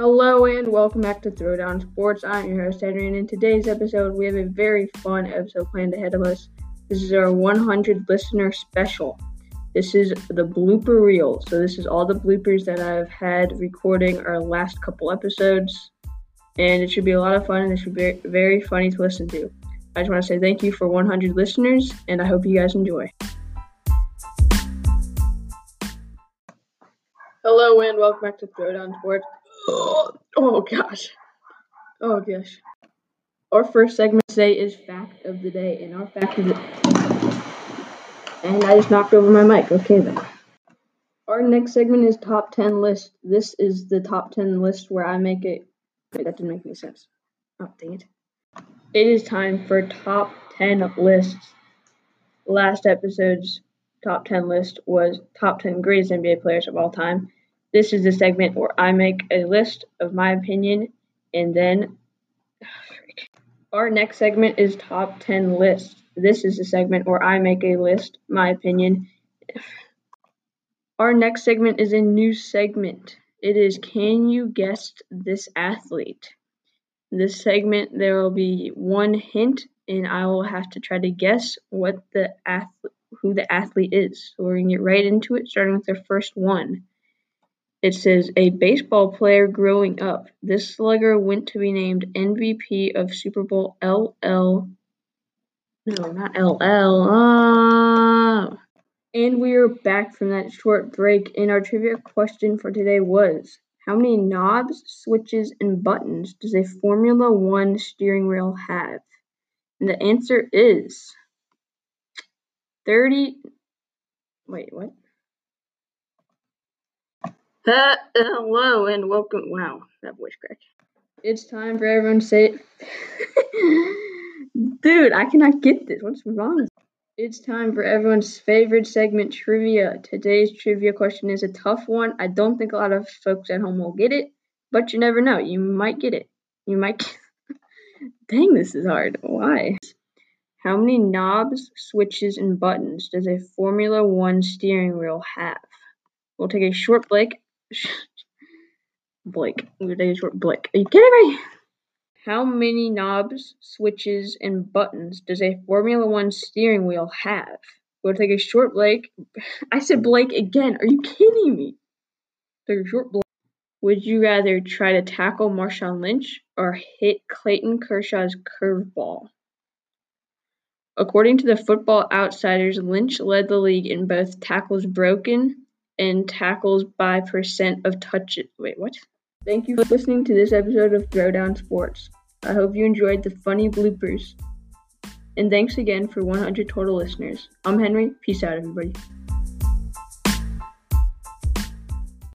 Hello and welcome back to Throwdown Sports. I'm your host Henry, and in today's episode, we have a very fun episode planned ahead of us. This is our 100 listener special. This is the blooper reel. So this is all the bloopers that I've had recording our last couple episodes, and it should be a lot of fun and it should be very funny to listen to. I just want to say thank you for 100 listeners, and I hope you guys enjoy. Hello and welcome back to Throwdown Sports. Oh, oh gosh. Oh gosh. Our first segment today is fact of the day, and our fact of the and I just knocked over my mic. Okay then. Our next segment is top ten list. This is the top ten list where I make it. Wait, that didn't make any sense. Oh dang it! It is time for top ten lists. Last episode's top ten list was top ten greatest NBA players of all time. This is the segment where I make a list of my opinion and then oh, our next segment is top 10 lists. This is the segment where I make a list, my opinion. Our next segment is a new segment. It is Can You Guess This Athlete? This segment, there will be one hint, and I will have to try to guess what the athlete, who the athlete is. So we're going to get right into it, starting with the first one. It says a baseball player growing up. This slugger went to be named MVP of Super Bowl LL. No, not LL. Ah. And we are back from that short break. And our trivia question for today was How many knobs, switches, and buttons does a Formula One steering wheel have? And the answer is 30. Wait, what? Hello and welcome. Wow, that voice crack. It's time for everyone to say it. Dude, I cannot get this. What's wrong? It's time for everyone's favorite segment, trivia. Today's trivia question is a tough one. I don't think a lot of folks at home will get it, but you never know. You might get it. You might. Dang, this is hard. Why? How many knobs, switches, and buttons does a Formula One steering wheel have? We'll take a short break Blake. Take a short Blake. Are you kidding me? How many knobs, switches, and buttons does a Formula One steering wheel have? We'll take a short Blake. I said Blake again. Are you kidding me? Take a short Blake. Would you rather try to tackle Marshawn Lynch or hit Clayton Kershaw's curveball? According to the Football Outsiders, Lynch led the league in both tackles broken and tackles by percent of touches. Wait, what? Thank you for listening to this episode of Throwdown Sports. I hope you enjoyed the funny bloopers. And thanks again for 100 total listeners. I'm Henry. Peace out, everybody.